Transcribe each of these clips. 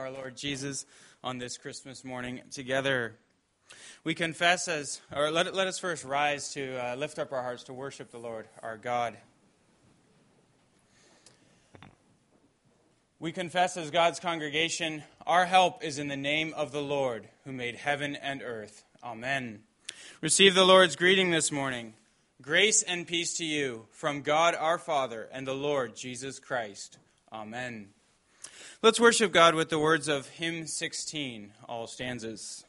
our Lord Jesus on this Christmas morning together. We confess as, or let, let us first rise to uh, lift up our hearts to worship the Lord our God. We confess as God's congregation, our help is in the name of the Lord who made heaven and earth. Amen. Receive the Lord's greeting this morning. Grace and peace to you from God our Father and the Lord Jesus Christ. Amen. Let's worship God with the words of hymn 16, all stanzas.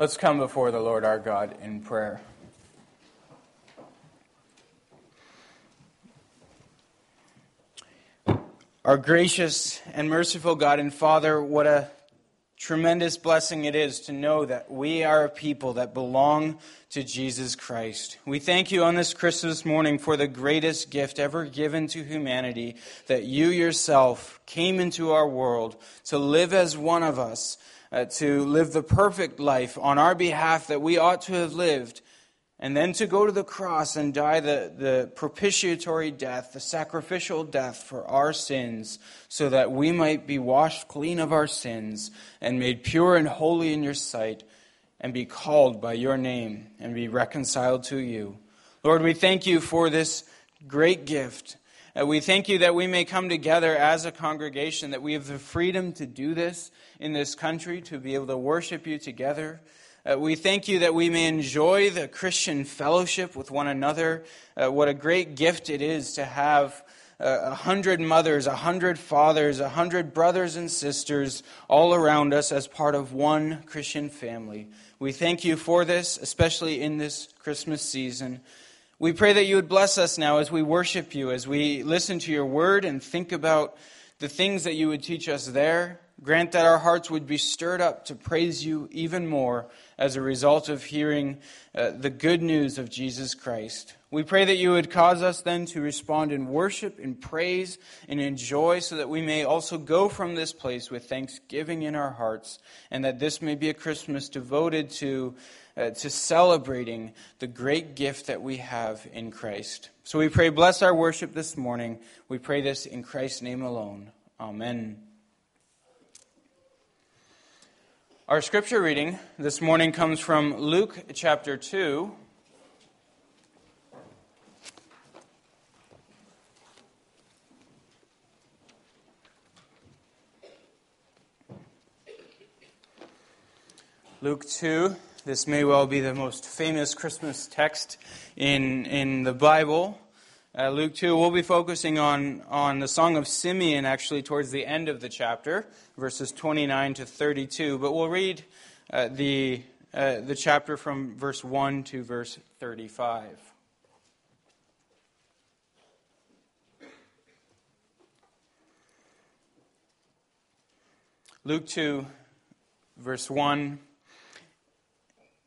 Let's come before the Lord our God in prayer. Our gracious and merciful God and Father, what a tremendous blessing it is to know that we are a people that belong to Jesus Christ. We thank you on this Christmas morning for the greatest gift ever given to humanity, that you yourself came into our world to live as one of us, uh, to live the perfect life on our behalf that we ought to have lived and then to go to the cross and die the, the propitiatory death, the sacrificial death for our sins, so that we might be washed clean of our sins and made pure and holy in your sight, and be called by your name and be reconciled to you. Lord, we thank you for this great gift. Uh, we thank you that we may come together as a congregation, that we have the freedom to do this in this country, to be able to worship you together. Uh, we thank you that we may enjoy the Christian fellowship with one another. Uh, what a great gift it is to have uh, a hundred mothers, a hundred fathers, a hundred brothers and sisters all around us as part of one Christian family. We thank you for this, especially in this Christmas season. We pray that you would bless us now as we worship you, as we listen to your word and think about the things that you would teach us there. Grant that our hearts would be stirred up to praise you even more as a result of hearing uh, the good news of Jesus Christ. We pray that you would cause us then to respond in worship, in praise, and in joy, so that we may also go from this place with thanksgiving in our hearts, and that this may be a Christmas devoted to, uh, to celebrating the great gift that we have in Christ. So we pray, bless our worship this morning. We pray this in Christ's name alone. Amen. Our scripture reading this morning comes from Luke chapter 2. Luke 2. This may well be the most famous Christmas text in, in the Bible. Uh, Luke 2, we'll be focusing on, on the Song of Simeon actually towards the end of the chapter, verses 29 to 32. But we'll read uh, the, uh, the chapter from verse 1 to verse 35. Luke 2, verse 1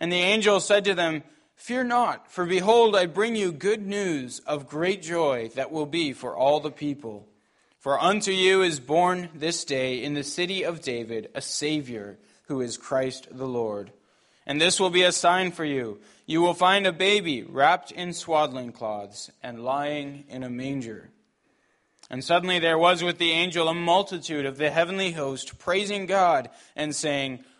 And the angel said to them, Fear not, for behold, I bring you good news of great joy that will be for all the people. For unto you is born this day in the city of David a Savior, who is Christ the Lord. And this will be a sign for you. You will find a baby wrapped in swaddling cloths and lying in a manger. And suddenly there was with the angel a multitude of the heavenly host praising God and saying,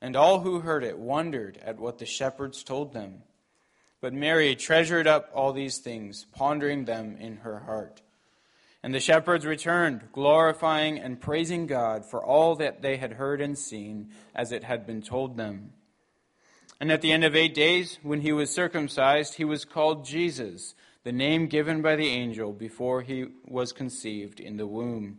And all who heard it wondered at what the shepherds told them. But Mary treasured up all these things, pondering them in her heart. And the shepherds returned, glorifying and praising God for all that they had heard and seen, as it had been told them. And at the end of eight days, when he was circumcised, he was called Jesus, the name given by the angel before he was conceived in the womb.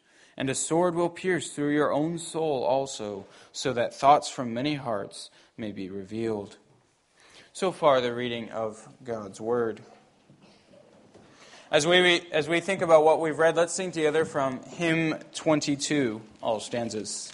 And a sword will pierce through your own soul also, so that thoughts from many hearts may be revealed. So far, the reading of God's Word. As we, as we think about what we've read, let's sing together from Hymn 22, all stanzas.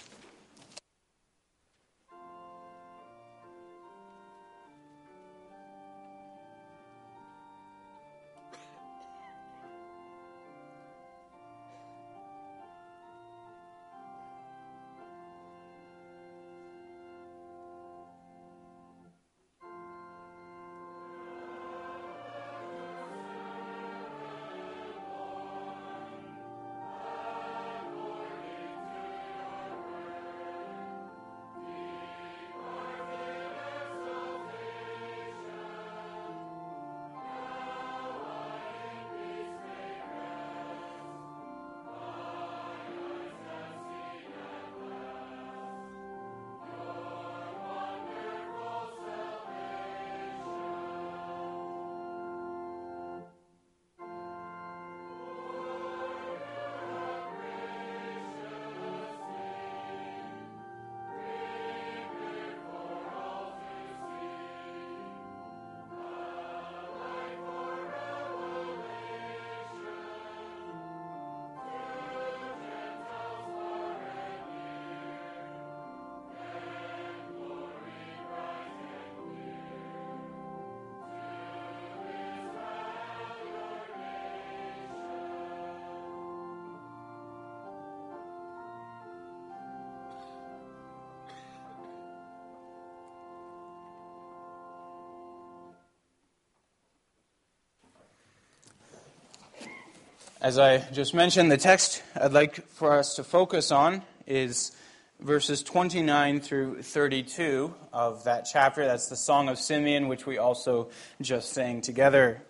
As I just mentioned, the text I'd like for us to focus on is verses 29 through 32 of that chapter. That's the Song of Simeon, which we also just sang together.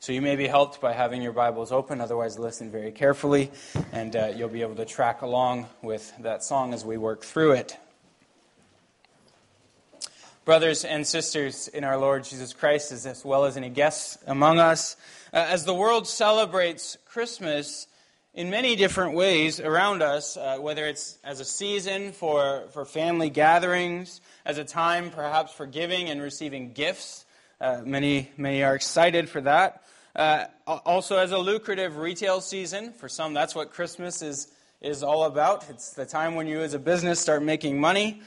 So you may be helped by having your Bibles open, otherwise, listen very carefully, and uh, you'll be able to track along with that song as we work through it. Brothers and sisters in our Lord Jesus Christ, as well as any guests among us, as the world celebrates Christmas in many different ways around us, uh, whether it's as a season for, for family gatherings, as a time perhaps for giving and receiving gifts. Uh, many, many are excited for that. Uh, also, as a lucrative retail season. For some, that's what Christmas is, is all about. It's the time when you, as a business, start making money.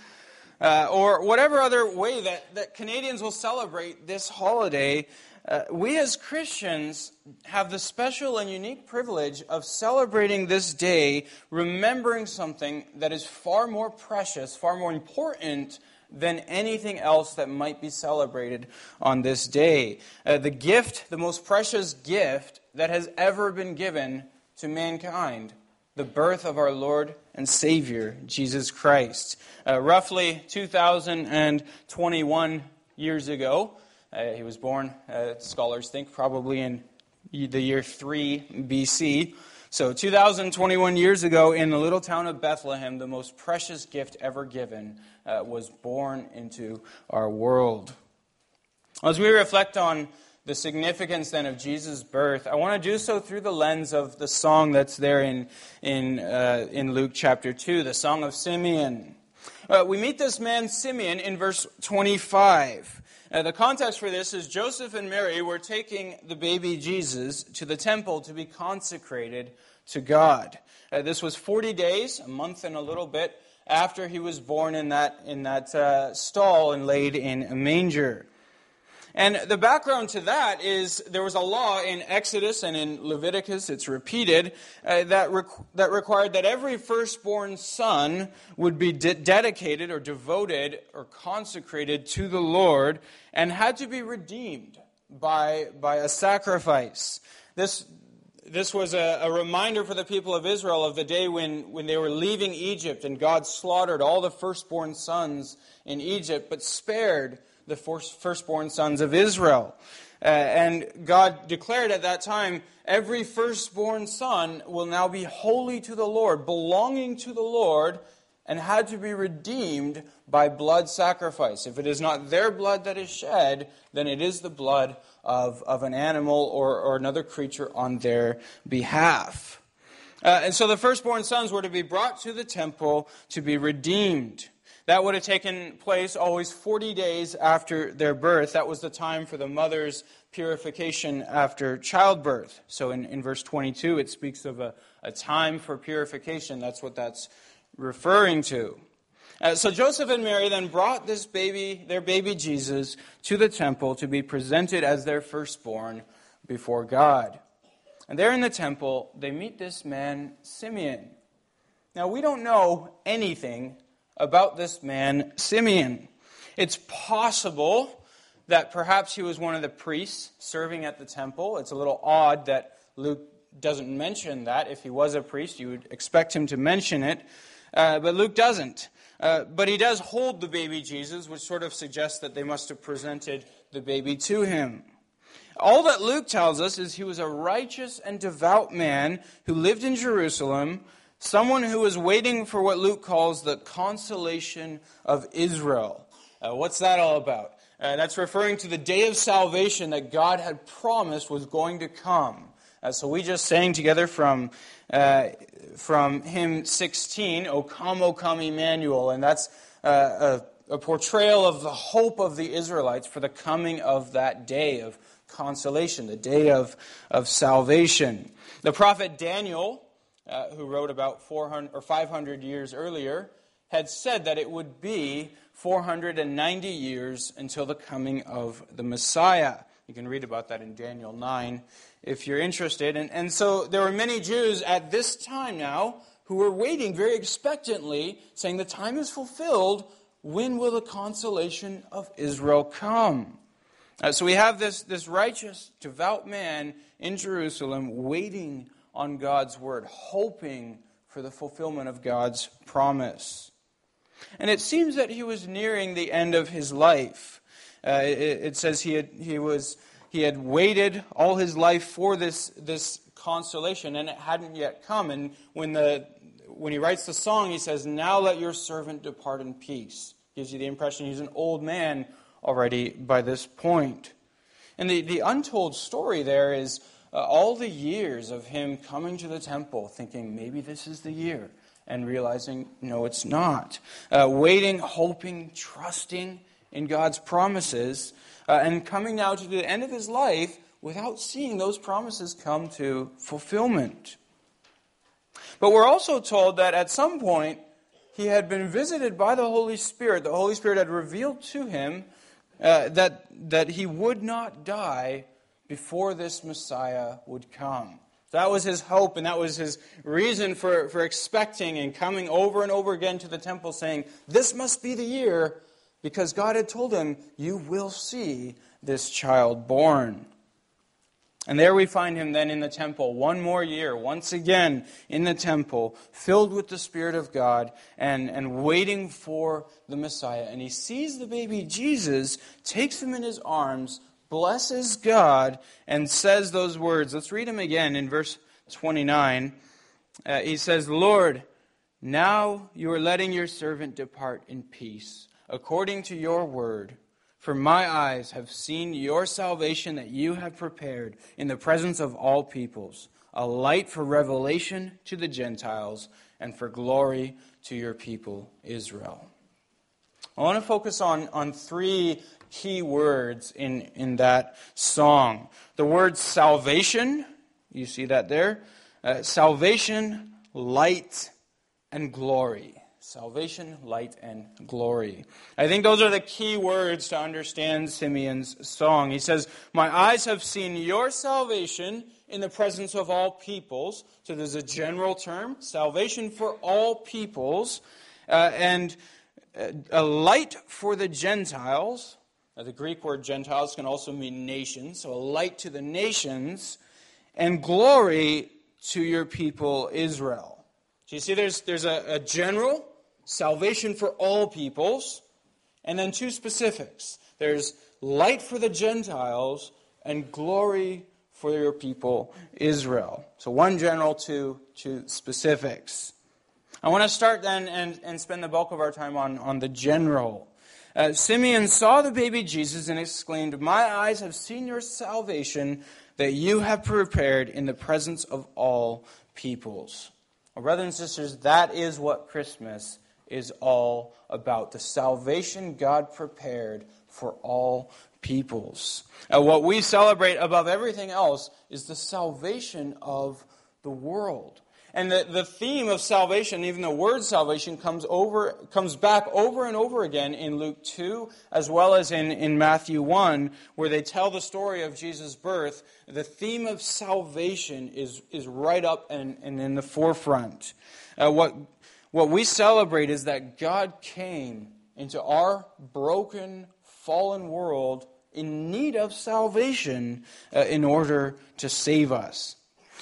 Uh, or whatever other way that, that Canadians will celebrate this holiday uh, we as Christians have the special and unique privilege of celebrating this day, remembering something that is far more precious, far more important than anything else that might be celebrated on this day. Uh, the gift, the most precious gift that has ever been given to mankind the birth of our Lord and Savior, Jesus Christ. Uh, roughly 2021 years ago, uh, he was born, uh, scholars think, probably in the year 3 BC. So, 2021 years ago, in the little town of Bethlehem, the most precious gift ever given uh, was born into our world. As we reflect on the significance then of Jesus' birth, I want to do so through the lens of the song that's there in, in, uh, in Luke chapter 2, the Song of Simeon. Uh, we meet this man Simeon in verse 25. The context for this is Joseph and Mary were taking the baby Jesus to the temple to be consecrated to God. Uh, this was 40 days, a month and a little bit, after he was born in that, in that uh, stall and laid in a manger. And the background to that is there was a law in Exodus and in Leviticus, it's repeated, uh, that, that required that every firstborn son would be de- dedicated or devoted or consecrated to the Lord and had to be redeemed by, by a sacrifice. This, this was a, a, reminder for the people of Israel of the day when, when they were leaving Egypt and God slaughtered all the firstborn sons in Egypt, but spared the firstborn sons of Israel. Uh, and God declared at that time, every firstborn son will now be holy to the Lord, belonging to the Lord, and had to be redeemed by blood sacrifice. If it is not their blood that is shed, then it is the blood of, of an animal or, or another creature on their behalf. Uh, and so the firstborn sons were to be brought to the temple to be redeemed. That would have taken place always 40 days after their birth. That was the time for the mother's purification after childbirth. So in, in verse 22, it speaks of a, a time for purification. That's what that's referring to. Uh, so Joseph and Mary then brought this baby, their baby Jesus, to the temple to be presented as their firstborn before God. And there in the temple, they meet this man, Simeon. Now, we don't know anything about this man, Simeon. It's possible that perhaps he was one of the priests serving at the temple. It's a little odd that Luke doesn't mention that. If he was a priest, you would expect him to mention it. Uh, but Luke doesn't. Uh, but he does hold the baby Jesus, which sort of suggests that they must have presented the baby to him. All that Luke tells us is he was a righteous and devout man who lived in Jerusalem, Someone who is waiting for what Luke calls the consolation of Israel. Uh, what's that all about? Uh, that's referring to the day of salvation that God had promised was going to come. Uh, so we just sang together from, uh, from hymn 16, O come, O come, Emmanuel. And that's uh, a, a portrayal of the hope of the Israelites for the coming of that day of consolation, the day of, of salvation. The prophet Daniel uh, who wrote about 400 or 500 years earlier, had said that it would be 490 years until the coming of the Messiah. You can read about that in Daniel 9 if you're interested. And, and so there were many Jews at this time now who were waiting very expectantly, saying, The time is fulfilled. When will the consolation of Israel come? Uh, so we have this, this righteous, devout man in Jerusalem waiting on God's word, hoping for the fulfillment of God's promise. And it seems that he was nearing the end of his life. Uh, it, it, says he had, he, was, he had waited all his life for this, this consolation, and it hadn't yet come. And when, the, when he writes the song, he says, Now let your servant depart in peace. Gives you the impression he's an old man already by this point. And the, the untold story there is uh, all the years of him coming to the temple, thinking maybe this is the year, and realizing no, it's not. Uh, waiting, hoping, trusting in God's promises, uh, and coming now to the end of his life without seeing those promises come to fulfillment. But we're also told that at some point he had been visited by the Holy Spirit. The Holy Spirit had revealed to him uh, that, that he would not die before this Messiah would come. That was his hope, and that was his reason for, for expecting and coming over and over again to the temple, saying, This must be the year, because God had told him, You will see this child born. And there we find him then in the temple, one more year, once again in the temple, filled with the Spirit of God and, and waiting for the Messiah. And he sees the baby Jesus, takes him in his arms, blesses God and says those words. Let's read them again in verse 29. Uh, he says, Lord, now you are letting your servant depart in peace, according to your word. For my eyes have seen your salvation that you have prepared in the presence of all peoples, a light for revelation to the Gentiles and for glory to your people, Israel. I want to focus on, on three key words in, in that song. The word salvation, you see that there? Uh, salvation, light, and glory. Salvation, light, and glory. I think those are the key words to understand Simeon's song. He says, My eyes have seen your salvation in the presence of all peoples. So there's a general term, salvation for all peoples, uh, and uh, a light for the Gentiles. Now, the Greek word Gentiles can also mean nations, so a light to the nations, and glory to your people Israel. So you see, there's, there's a, a general salvation for all peoples, and then two specifics. There's light for the Gentiles and glory for your people Israel. So one general, two, two specifics. I want to start then and, and spend the bulk of our time on, on the general. Uh, Simeon saw the baby Jesus and exclaimed, My eyes have seen your salvation that you have prepared in the presence of all peoples. Well, brothers and sisters, that is what Christmas is all about the salvation God prepared for all peoples. Uh, what we celebrate above everything else is the salvation of the world. And the, the theme of salvation, even the word salvation, comes over comes back over and over again in Luke 2, as well as in, in Matthew 1, where they tell the story of Jesus' birth. The theme of salvation is, is right up and, and in the forefront. Uh, what what we celebrate is that God came into our broken, fallen world in need of salvation uh, in order to save us.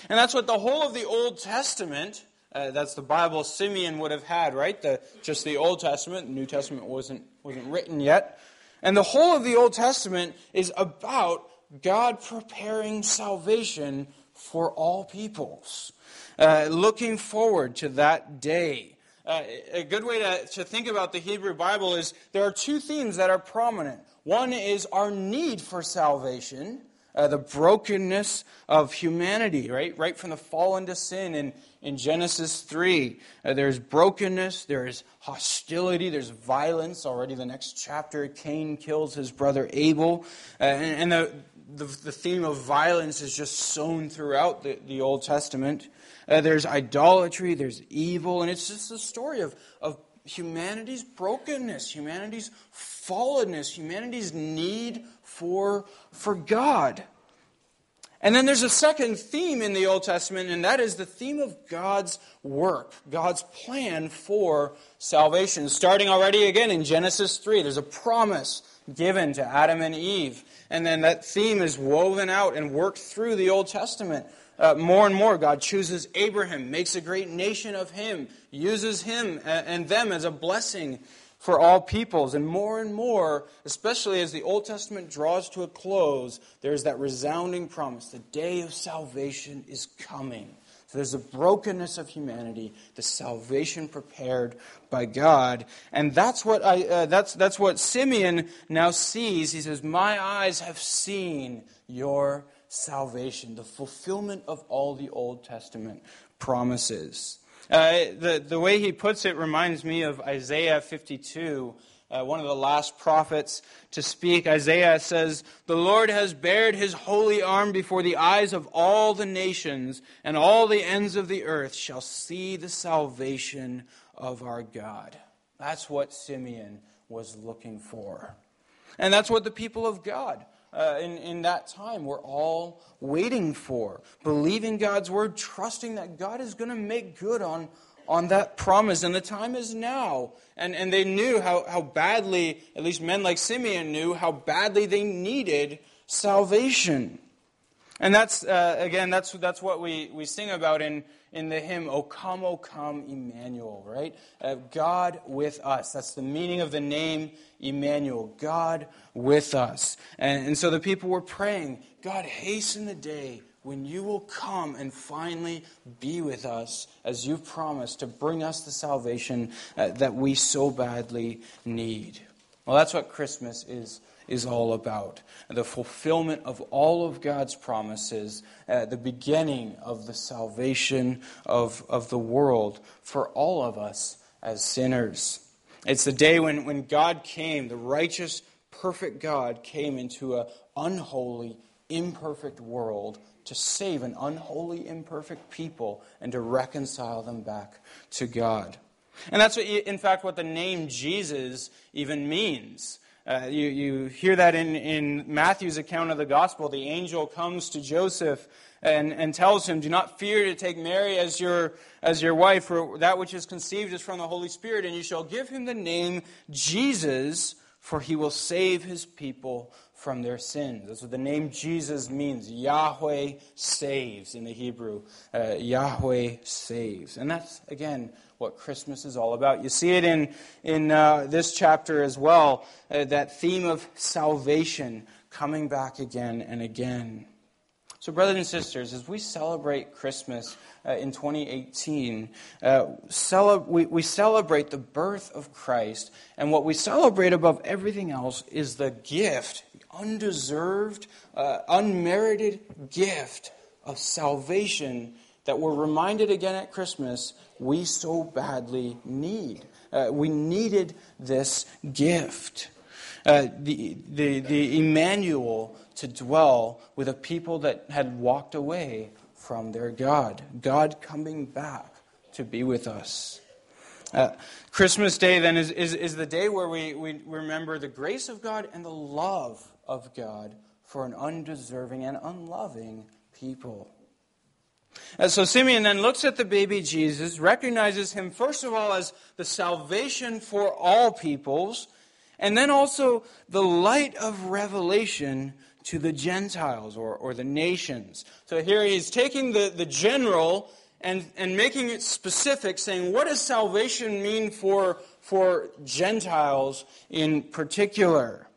And that's what the whole of the Old Testament, uh, that's the Bible Simeon would have had, right? The, just the Old Testament. The New Testament wasn't, wasn't written yet. And the whole of the Old Testament is about God preparing salvation for all peoples, uh, looking forward to that day uh, a good way to, to think about the Hebrew Bible is there are two themes that are prominent. One is our need for salvation, uh, the brokenness of humanity, right? Right from the fall into sin in, in Genesis 3. Uh, there's brokenness, there's hostility, there's violence. Already the next chapter, Cain kills his brother Abel. Uh, and, and the, the, the, theme of violence is just sown throughout the, the Old Testament. Uh, there's idolatry, there's evil, and it's just a story of, of humanity's brokenness, humanity's fallenness, humanity's need for, for God. And then there's a second theme in the Old Testament, and that is the theme of God's work, God's plan for salvation. Starting already again in Genesis 3, there's a promise given to Adam and Eve. And then that theme is woven out and worked through the Old Testament uh, more and more, God chooses Abraham, makes a great nation of him, uses him and them as a blessing for all peoples. And more and more, especially as the Old Testament draws to a close, there's that resounding promise the day of salvation is coming. So there's a brokenness of humanity, the salvation prepared by God, and that's what I, uh, that's that's what Simeon now sees. He says, "My eyes have seen your salvation, the fulfillment of all the Old Testament promises. Uh, the, the way he puts it reminds me of Isaiah 52, uh, one of the last prophets to speak. Isaiah says, The Lord has bared his holy arm before the eyes of all the nations, and all the ends of the earth shall see the salvation of our God. That's what Simeon was looking for. And that's what the people of God uh, in, in that time we're all waiting for. Believing God's word, trusting that God is going to make good on, on that promise. And the time is now. And, and they knew how, how badly, at least men like Simeon knew, how badly they needed salvation. And that's, uh, again, that's, that's what we, we sing about in, in the hymn, O come, O come, Emmanuel, right? Uh, God with us. That's the meaning of the name Emmanuel, God with us. And, and so the people were praying, God, hasten the day when you will come and finally be with us as you've promised to bring us the salvation uh, that we so badly need. Well, that's what Christmas is, is all about the fulfillment of all of God's promises, uh, the beginning of the salvation of, of the world for all of us as sinners. It's the day when, when God came, the righteous, perfect God came into an unholy, imperfect world to save an unholy, imperfect people and to reconcile them back to God. And that's, what, in fact, what the name Jesus even means. Uh, you, you hear that in, in Matthew's account of the gospel. The angel comes to Joseph and, and tells him, Do not fear to take Mary as your, as your wife, for that which is conceived is from the Holy Spirit, and you shall give him the name Jesus, for he will save his people from their sins. That's what the name Jesus means. Yahweh saves in the Hebrew. Uh, Yahweh saves. And that's, again, what Christmas is all about. You see it in, in uh, this chapter as well, uh, that theme of salvation coming back again and again. So, brothers and sisters, as we celebrate Christmas uh, in 2018, uh, we, we celebrate the birth of Christ, and what we celebrate above everything else is the gift, undeserved, uh, unmerited gift of salvation that we're reminded again at Christmas we so badly need. Uh, we needed this gift. Uh, the, the, the Emmanuel to dwell with a people that had walked away from their God. God coming back to be with us. Uh, Christmas Day, then, is, is, is the day where we, we remember the grace of God and the love of God for an undeserving and unloving people. And so Simeon then looks at the baby Jesus, recognizes him, first of all, as the salvation for all peoples, and then also the light of revelation to the Gentiles or, or the nations. So here he's taking the, the general and, and making it specific, saying, what does salvation mean for, for Gentiles in particular?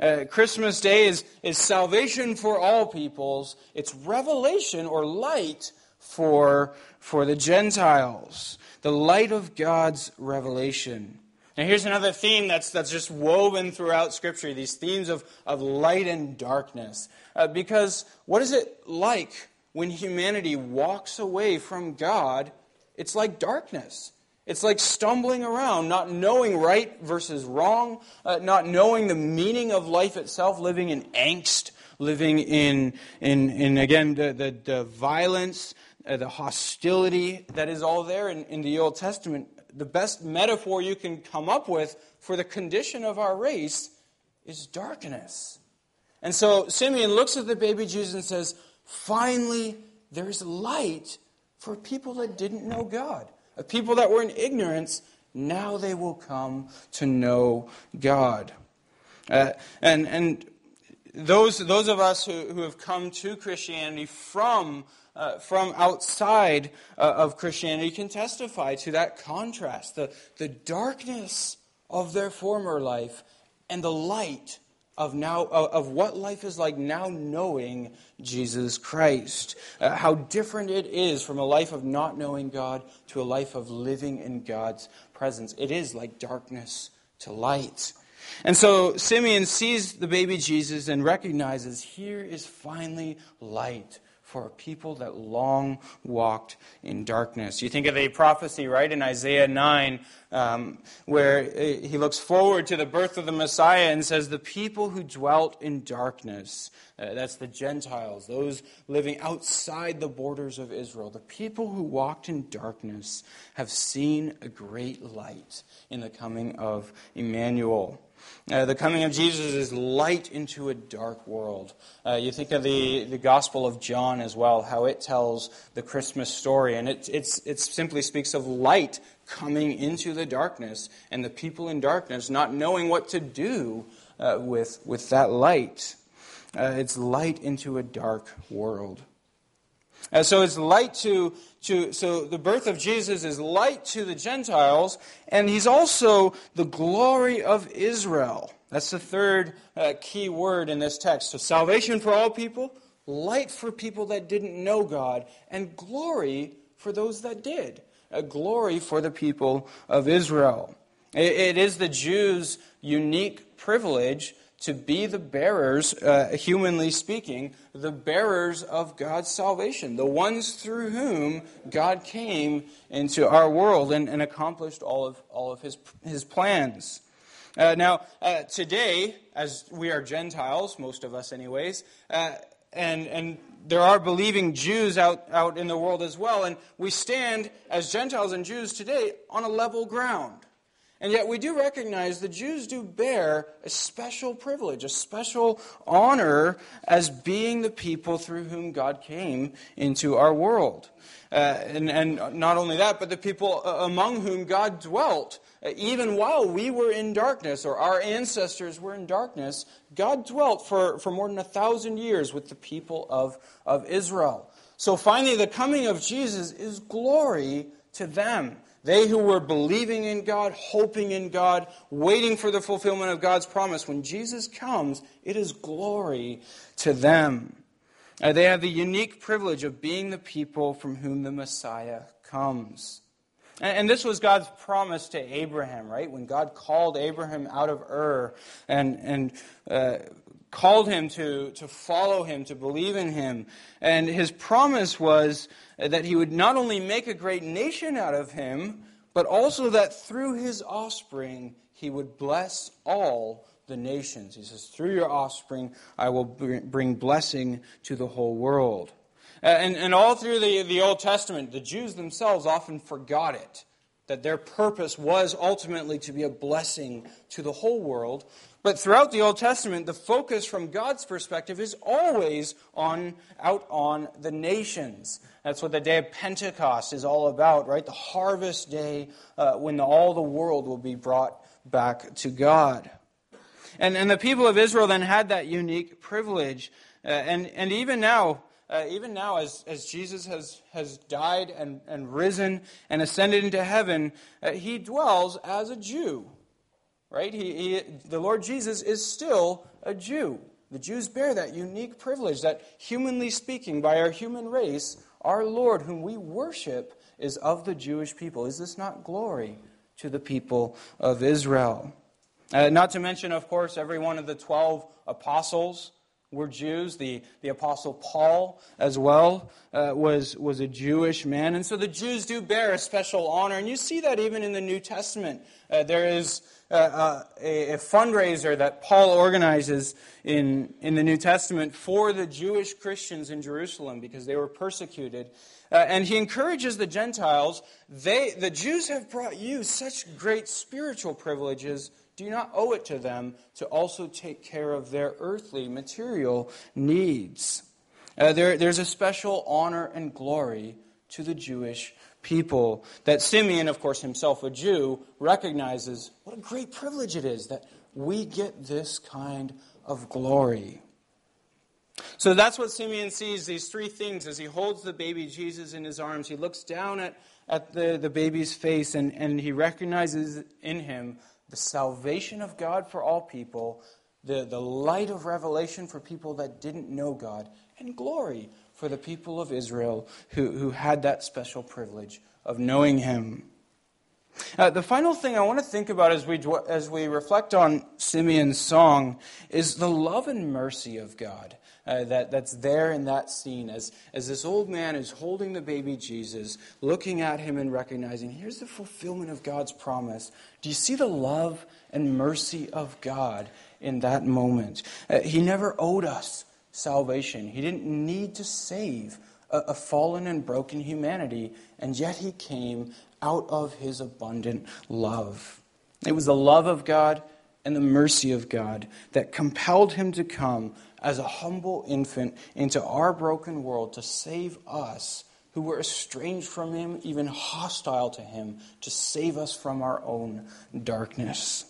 Uh, Christmas Day is, is salvation for all peoples. It's revelation or light for, for the Gentiles. The light of God's revelation. Now, here's another theme that's, that's just woven throughout Scripture these themes of, of light and darkness. Uh, because what is it like when humanity walks away from God? It's like darkness. It's like stumbling around, not knowing right versus wrong, uh, not knowing the meaning of life itself, living in angst, living in, in, in again, the, the, the violence, uh, the hostility that is all there in, in the Old Testament. The best metaphor you can come up with for the condition of our race is darkness. And so Simeon looks at the baby Jesus and says, Finally, there's light for people that didn't know God, of people that were in ignorance. Now they will come to know God. Uh, and and those, those of us who, who have come to Christianity from uh, from outside uh, of Christianity can testify to that contrast the, the darkness of their former life and the light of now of what life is like now knowing Jesus Christ. Uh, how different it is from a life of not knowing God to a life of living in God's presence. It is like darkness to light. And so Simeon sees the baby Jesus and recognizes here is finally light for a people that long walked in darkness. You think of a prophecy, right, in Isaiah 9, um, where he looks forward to the birth of the Messiah and says, The people who dwelt in darkness, uh, that's the Gentiles, those living outside the borders of Israel, the people who walked in darkness have seen a great light in the coming of Emmanuel. Uh, the coming of Jesus is light into a dark world. Uh, you think of the, the Gospel of John as well, how it tells the Christmas story, and it, it's, it simply speaks of light coming into the darkness and the people in darkness not knowing what to do uh, with, with that light. Uh, it's light into a dark world. Uh, so it's light to, to, so the birth of Jesus is light to the Gentiles, and he's also the glory of Israel. That's the third uh, key word in this text. So salvation for all people, light for people that didn't know God, and glory for those that did. A glory for the people of Israel. it, it is the Jews' unique privilege to be the bearers, uh, humanly speaking, the bearers of God's salvation, the ones through whom God came into our world and, and accomplished all of, all of his, his plans. Uh, now, uh, today, as we are Gentiles, most of us, anyways, uh, and, and there are believing Jews out, out in the world as well, and we stand as Gentiles and Jews today on a level ground. And yet we do recognize the Jews do bear a special privilege, a special honor as being the people through whom God came into our world. Uh, and, and not only that, but the people uh, among whom God dwelt. Uh, even while we were in darkness, or our ancestors were in darkness, God dwelt for, for more than a thousand years with the people of, of Israel. So finally, the coming of Jesus is glory to them. They who were believing in God, hoping in God, waiting for the fulfillment of God's promise, when Jesus comes, it is glory to them. Uh, they have the unique privilege of being the people from whom the Messiah comes. And, and, this was God's promise to Abraham, right? When God called Abraham out of Ur and, and uh, called him to, to follow him, to believe in him. And his promise was that he would not only make a great nation out of him, but also that through his offspring he would bless all the nations. He says, Through your offspring I will bring blessing to the whole world. Uh, and, and all through the, the Old Testament, the Jews themselves often forgot it that their purpose was ultimately to be a blessing to the whole world. But throughout the Old Testament, the focus from God's perspective is always on out on the nations. That's what the day of Pentecost is all about, right? The harvest day uh, when the, all the world will be brought back to God. And, and the people of Israel then had that unique privilege. Uh, and, and even now, uh, even now, as, as Jesus has, has died and, and risen and ascended into heaven, uh, he dwells as a Jew right? He, he, the Lord Jesus is still a Jew. The Jews bear that unique privilege that, humanly speaking, by our human race, our Lord, whom we worship, is of the Jewish people. Is this not glory to the people of Israel? Uh, not to mention, of course, every one of the 12 apostles were Jews. The, the Apostle Paul, as well, uh, was, was a Jewish man. And so the Jews do bear a special honor. And you see that even in the New Testament. Uh, there is uh, uh, a, a, fundraiser that Paul organizes in, in the New Testament for the Jewish Christians in Jerusalem because they were persecuted. Uh, and he encourages the Gentiles, they, the Jews have brought you such great spiritual privileges do you not owe it to them to also take care of their earthly, material needs? Uh, there, there's a special honor and glory to the Jewish people that Simeon, of course, himself a Jew, recognizes what a great privilege it is that we get this kind of glory. So that's what Simeon sees these three things as he holds the baby Jesus in his arms. He looks down at, at the, the baby's face and, and he recognizes in him the salvation of God for all people, the, the light of revelation for people that didn't know God, and glory for the people of Israel who, who had that special privilege of knowing Him. Uh, the final thing I want to think about as we, as we reflect on Simeon's song is the love and mercy of God uh, that, that's there in that scene as, as this old man is holding the baby Jesus, looking at him and recognizing, here's the fulfillment of God's promise. Do you see the love and mercy of God in that moment? Uh, he never owed us salvation, He didn't need to save a, a fallen and broken humanity, and yet He came out of His abundant love. It was the love of God and the mercy of God that compelled him to come as a humble infant into our broken world to save us who were estranged from him, even hostile to him, to save us from our own darkness.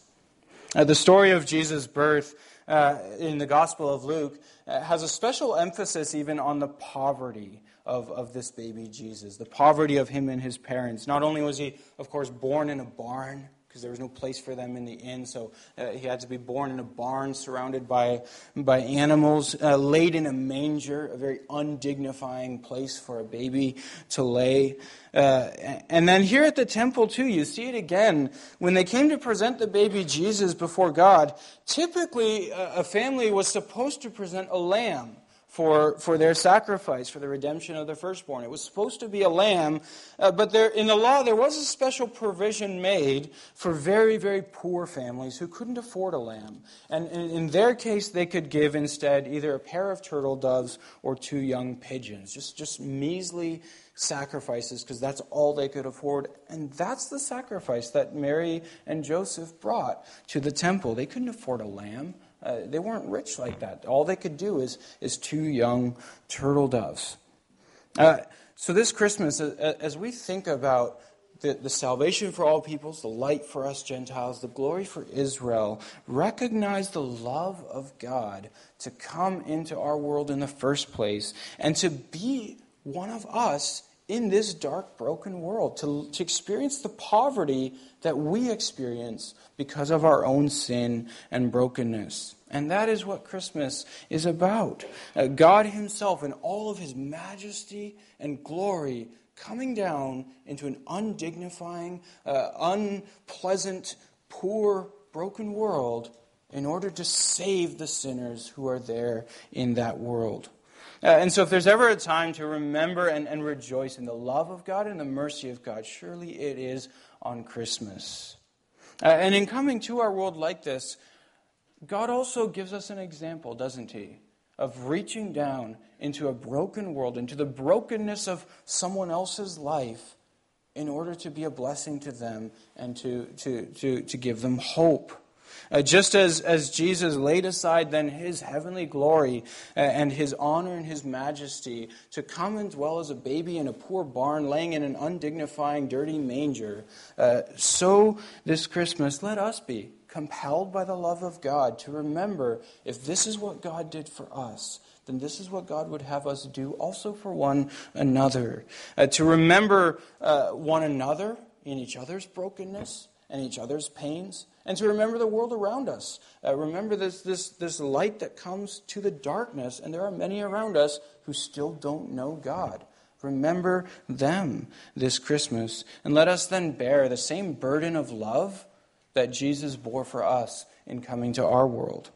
Uh, the story of Jesus' birth uh, in the Gospel of Luke uh, has a special emphasis even on the poverty of, of this baby Jesus, the poverty of him and his parents. Not only was he, of course, born in a barn, because there was no place for them in the inn. So uh, he had to be born in a barn surrounded by, by animals, uh, laid in a manger, a very undignifying place for a baby to lay. Uh, and then here at the temple, too, you see it again. When they came to present the baby Jesus before God, typically a family was supposed to present a lamb for, for their sacrifice, for the redemption of the firstborn. It was supposed to be a lamb, uh, but there, in the law, there was a special provision made for very, very poor families who couldn't afford a lamb. And in, in their case, they could give instead either a pair of turtle doves or two young pigeons, just, just measly sacrifices because that's all they could afford. And that's the sacrifice that Mary and Joseph brought to the temple. They couldn't afford a lamb. Uh, they weren't rich like that. All they could do is, is two young turtle doves. Uh, so, this Christmas, as we think about the, the salvation for all peoples, the light for us Gentiles, the glory for Israel, recognize the love of God to come into our world in the first place and to be one of us in this dark, broken world, to, to experience the poverty that we experience because of our own sin and brokenness. And that is what Christmas is about. Uh, God Himself, in all of His majesty and glory, coming down into an undignifying, uh, unpleasant, poor, broken world in order to save the sinners who are there in that world. Uh, and so, if there's ever a time to remember and, and rejoice in the love of God and the mercy of God, surely it is on Christmas. Uh, and in coming to our world like this, God also gives us an example, doesn't He, of reaching down into a broken world, into the brokenness of someone else's life, in order to be a blessing to them and to, to, to, to give them hope. Uh, just as, as Jesus laid aside then his heavenly glory uh, and his honor and his majesty to come and dwell as a baby in a poor barn, laying in an undignifying, dirty manger, uh, so this Christmas let us be compelled by the love of God to remember if this is what God did for us, then this is what God would have us do also for one another. Uh, to remember uh, one another in each other's brokenness and each other's pains, and to remember the world around us. Uh, remember this, this, this light that comes to the darkness, and there are many around us who still don't know God. Remember them this Christmas, and let us then bear the same burden of love that Jesus bore for us in coming to our world.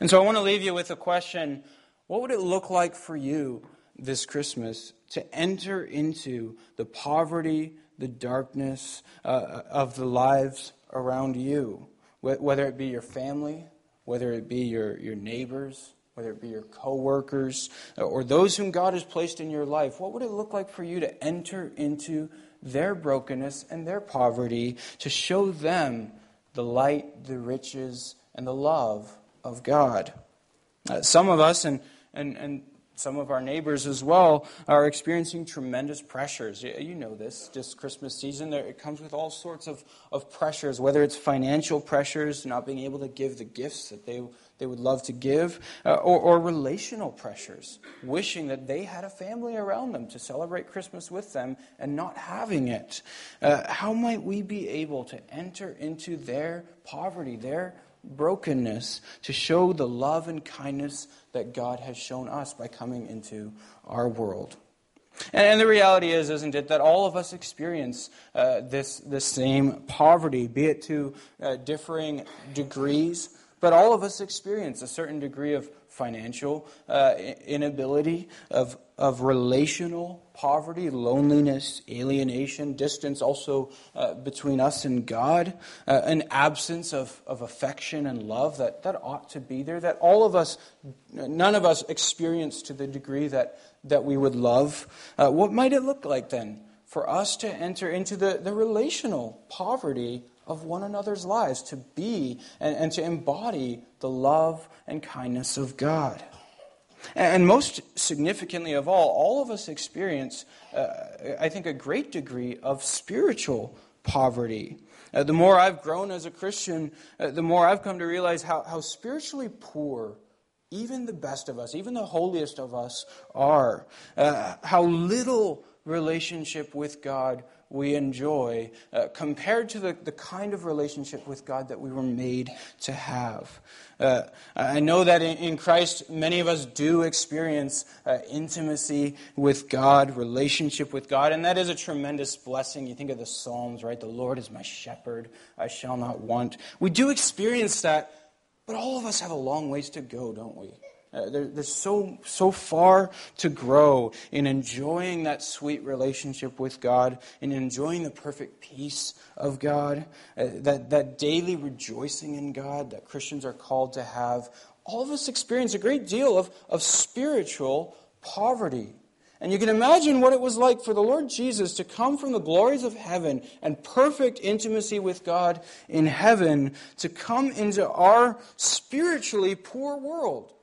And so I want to leave you with a question What would it look like for you this Christmas to enter into the poverty, the darkness uh, of the lives around you, whether it be your family, whether it be your, your neighbors, whether it be your coworkers, or those whom God has placed in your life, what would it look like for you to enter into their brokenness and their poverty to show them the light, the riches, and the love of God? Uh, some of us, and, and, and some of our neighbors as well are experiencing tremendous pressures. You know this, just Christmas season, it comes with all sorts of, of pressures, whether it's financial pressures, not being able to give the gifts that they, they would love to give, uh, or, or relational pressures, wishing that they had a family around them to celebrate Christmas with them and not having it. Uh, how might we be able to enter into their poverty, their brokenness to show the love and kindness that God has shown us by coming into our world. And, the reality is, isn't it, that all of us experience uh, this, this same poverty, be it to uh, differing degrees, but all of us experience a certain degree of financial uh, inability, of, of relational poverty, loneliness, alienation, distance also uh, between us and God, uh, an absence of, of affection and love that, that ought to be there, that all of us, none of us experience to the degree that, that we would love. Uh, what might it look like then for us to enter into the, the relational poverty of one another's lives, to be and, and to embody the love and kindness of God. And most significantly of all, all of us experience, uh, I think, a great degree of spiritual poverty. Uh, the more I've grown as a Christian, uh, the more I've come to realize how, how spiritually poor even the best of us, even the holiest of us, are. Uh, how little relationship with God we enjoy uh, compared to the, the kind of relationship with God that we were made to have. Uh, I know that in, in, Christ, many of us do experience uh, intimacy with God, relationship with God, and that is a tremendous blessing. You think of the Psalms, right? The Lord is my shepherd, I shall not want. We do experience that, but all of us have a long ways to go, don't we? Uh, there, there's so, so far to grow in enjoying that sweet relationship with God, in enjoying the perfect peace of God, uh, that, that daily rejoicing in God that Christians are called to have. All of us experience a great deal of, of spiritual poverty. And you can imagine what it was like for the Lord Jesus to come from the glories of heaven and perfect intimacy with God in heaven to come into our spiritually poor world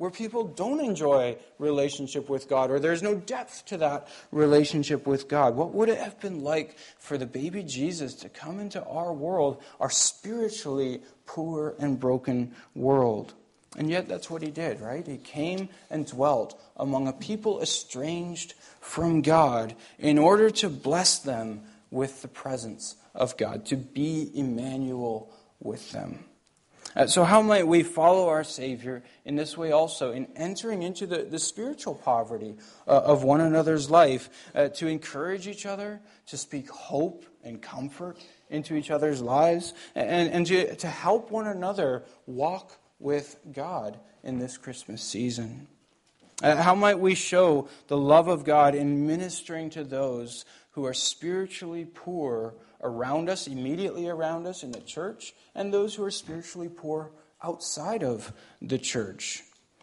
where people don't enjoy relationship with God or there's no depth to that relationship with God. What would it have been like for the baby Jesus to come into our world, our spiritually poor and broken world? And yet that's what he did, right? He came and dwelt among a people estranged from God in order to bless them with the presence of God, to be Emmanuel with them. Uh, so, how might we follow our Savior in this way also, in entering into the, the spiritual poverty uh, of one another's life, uh, to encourage each other, to speak hope and comfort into each other's lives, and, and to, to help one another walk with God in this Christmas season? Uh, how might we show the love of God in ministering to those who are spiritually poor around us, immediately around us in the church, and those who are spiritually poor outside of the church.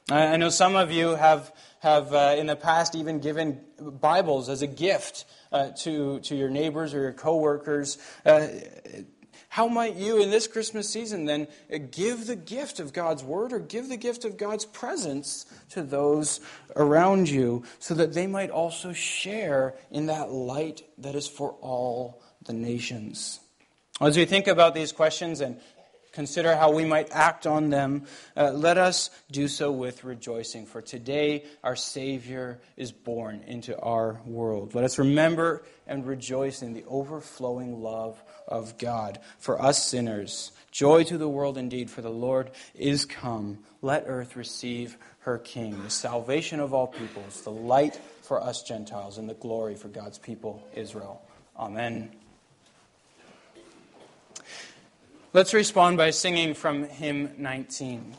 I know some of you have, have uh, in the past even given Bibles as a gift uh, to, to your neighbors or your coworkers. Uh, how might you, in this Christmas season, then give the gift of God's Word or give the gift of God's presence to those around you so that they might also share in that light that is for all the nations. As we think about these questions and consider how we might act on them, uh, let us do so with rejoicing. For today, our Savior is born into our world. Let us remember and rejoice in the overflowing love of God for us sinners. Joy to the world indeed, for the Lord is come. Let earth receive her King, the salvation of all peoples, the light for us Gentiles, and the glory for God's people, Israel. Amen. Let's respond by singing from hymn 19.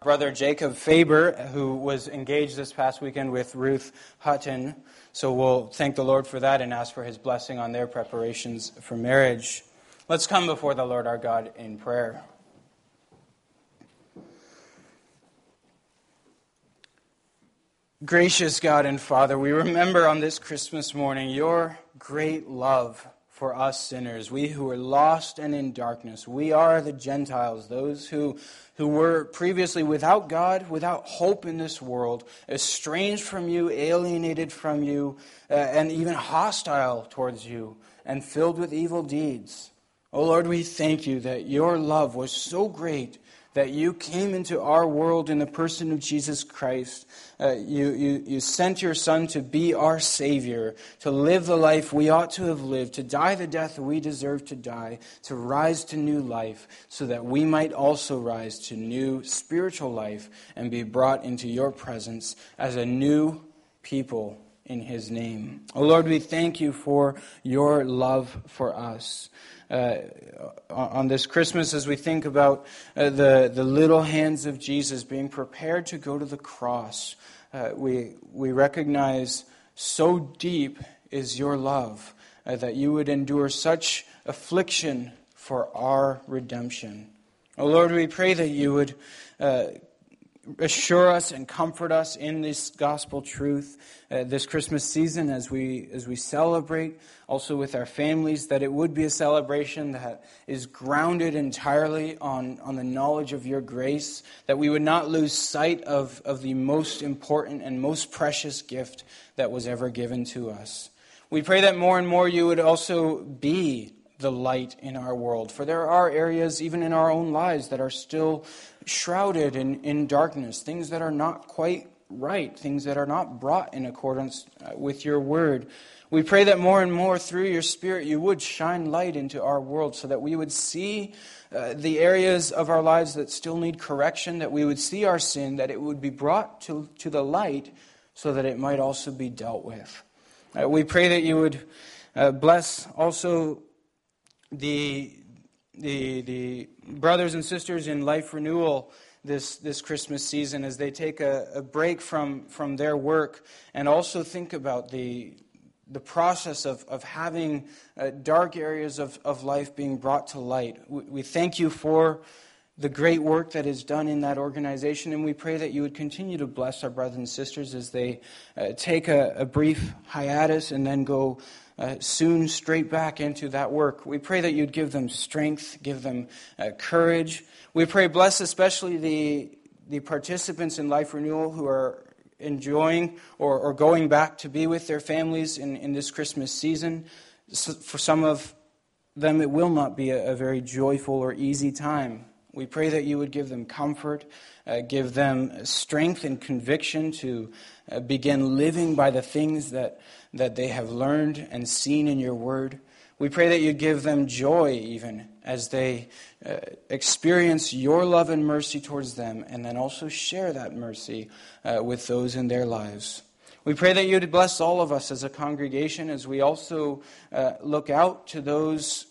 Brother Jacob Faber, who was engaged this past weekend with Ruth Hutton. So we'll thank the Lord for that and ask for his blessing on their preparations for marriage. Let's come before the Lord our God in prayer. Gracious God and Father, we remember on this Christmas morning your great love for us sinners, we who are lost and in darkness. We are the Gentiles, those who, who were previously without God, without hope in this world, estranged from you, alienated from you, uh, and even hostile towards you, and filled with evil deeds. Oh Lord, we thank you that your love was so great that you came into our world in the person of Jesus Christ. Uh, you, you, you sent your Son to be our Savior, to live the life we ought to have lived, to die the death we deserve to die, to rise to new life, so that we might also rise to new spiritual life and be brought into your presence as a new people in His name. Oh Lord, we thank you for your love for us on this Christmas as we think about uh, the, the little hands of Jesus being prepared to go to the cross. Uh, we, we recognize so deep is your love uh, that you would endure such affliction for our redemption. Oh Lord, we pray that you would uh, assure us and comfort us in this gospel truth uh, this Christmas season as we as we celebrate also with our families that it would be a celebration that is grounded entirely on on the knowledge of your grace that we would not lose sight of of the most important and most precious gift that was ever given to us we pray that more and more you would also be the light in our world. For there are areas, even in our own lives, that are still shrouded in, in darkness, things that are not quite right, things that are not brought in accordance uh, with your word. We pray that more and more through your Spirit you would shine light into our world so that we would see uh, the areas of our lives that still need correction, that we would see our sin, that it would be brought to, to the light so that it might also be dealt with. Uh, we pray that you would uh, bless also the, the, the brothers and sisters in life renewal this, this Christmas season as they take a, a break from, from their work and also think about the, the process of, of having uh, dark areas of, of life being brought to light. We, we, thank you for the great work that is done in that organization, and we pray that you would continue to bless our brothers and sisters as they uh, take a, a brief hiatus and then go uh, soon straight back into that work. We pray that you'd give them strength, give them uh, courage. We pray, bless especially the, the participants in Life Renewal who are enjoying or, or going back to be with their families in, in this Christmas season. So for some of them, it will not be a, a very joyful or easy time. We pray that you would give them comfort, uh, give them strength and conviction to uh, begin living by the things that, that they have learned and seen in your word. We pray that you give them joy even as they uh, experience your love and mercy towards them and then also share that mercy uh, with those in their lives. We pray that you would bless all of us as a congregation as we also uh, look out to those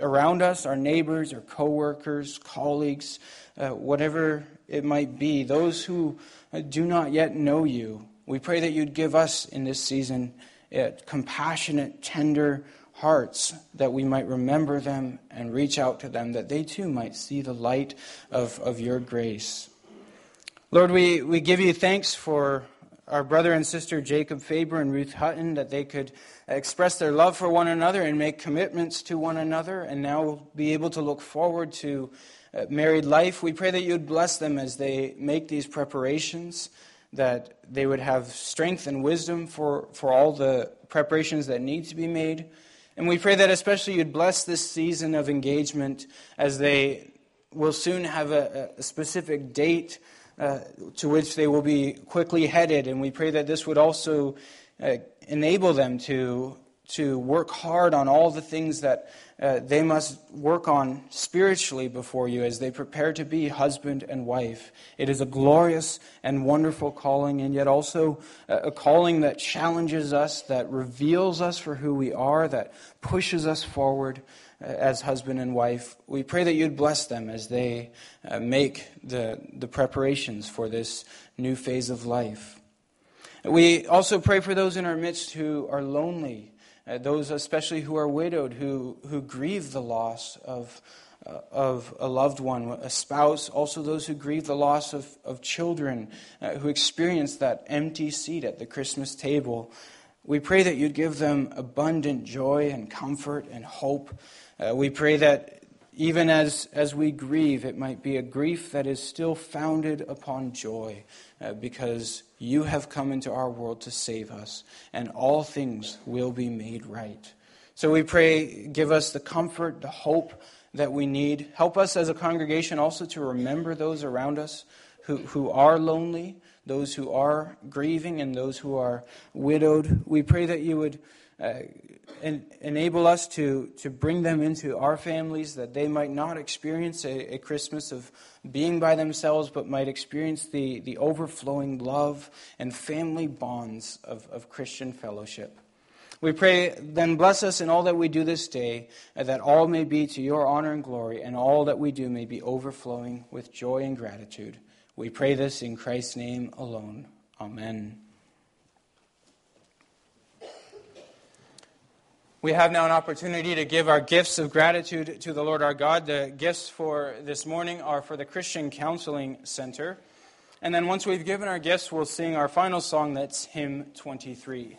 around us, our neighbors, our coworkers, colleagues, uh, whatever it might be, those who uh, do not yet know you. We pray that you'd give us in this season uh, compassionate, tender hearts that we might remember them and reach out to them, that they too might see the light of, of your grace. Lord, we, we give you thanks for our brother and sister Jacob Faber and Ruth Hutton, that they could express their love for one another and make commitments to one another, and now be able to look forward to uh, married life. We pray that you would bless them as they make these preparations, that they would have strength and wisdom for, for all the preparations that need to be made. And we pray that especially you'd bless this season of engagement as they will soon have a, a specific date uh, to which they will be quickly headed. And we pray that this would also uh, enable them to, to work hard on all the things that uh, they must work on spiritually before you as they prepare to be husband and wife. It is a glorious and wonderful calling, and yet also a calling that challenges us, that reveals us for who we are, that pushes us forward uh, as husband and wife. We pray that you'd bless them as they uh, make the, the preparations for this new phase of life. We also pray for those in our midst who are lonely uh, those especially who are widowed, who, who grieve the loss of, uh, of a loved one, a spouse, also those who grieve the loss of, of children, uh, who experience that empty seat at the Christmas table. We pray that you'd give them abundant joy and comfort and hope. Uh, we pray that even as, as we grieve, it might be a grief that is still founded upon joy, Uh, because you have come into our world to save us, and all things will be made right. So we pray, give us the comfort, the hope that we need. Help us as a congregation also to remember those around us who, who are lonely, those who are grieving, and those who are widowed. We pray that you would uh, enable us to, to bring them into our families, that they might not experience a, a Christmas of being by themselves, but might experience the, the overflowing love and family bonds of, of Christian fellowship. We pray, then bless us in all that we do this day, that all may be to your honor and glory, and all that we do may be overflowing with joy and gratitude. We pray this in Christ's name alone. Amen. We have now an opportunity to give our gifts of gratitude to the Lord our God. The gifts for this morning are for the Christian Counseling Center. And then once we've given our gifts, we'll sing our final song that's hymn 23.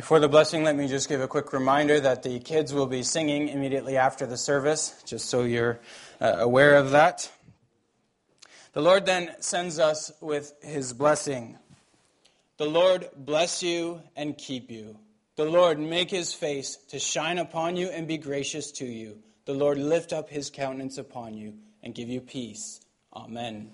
Before the blessing, let me just give a quick reminder that the kids will be singing immediately after the service, just so you're uh, aware of that. The Lord then sends us with his blessing. The Lord bless you and keep you. The Lord make his face to shine upon you and be gracious to you. The Lord lift up his countenance upon you and give you peace. Amen.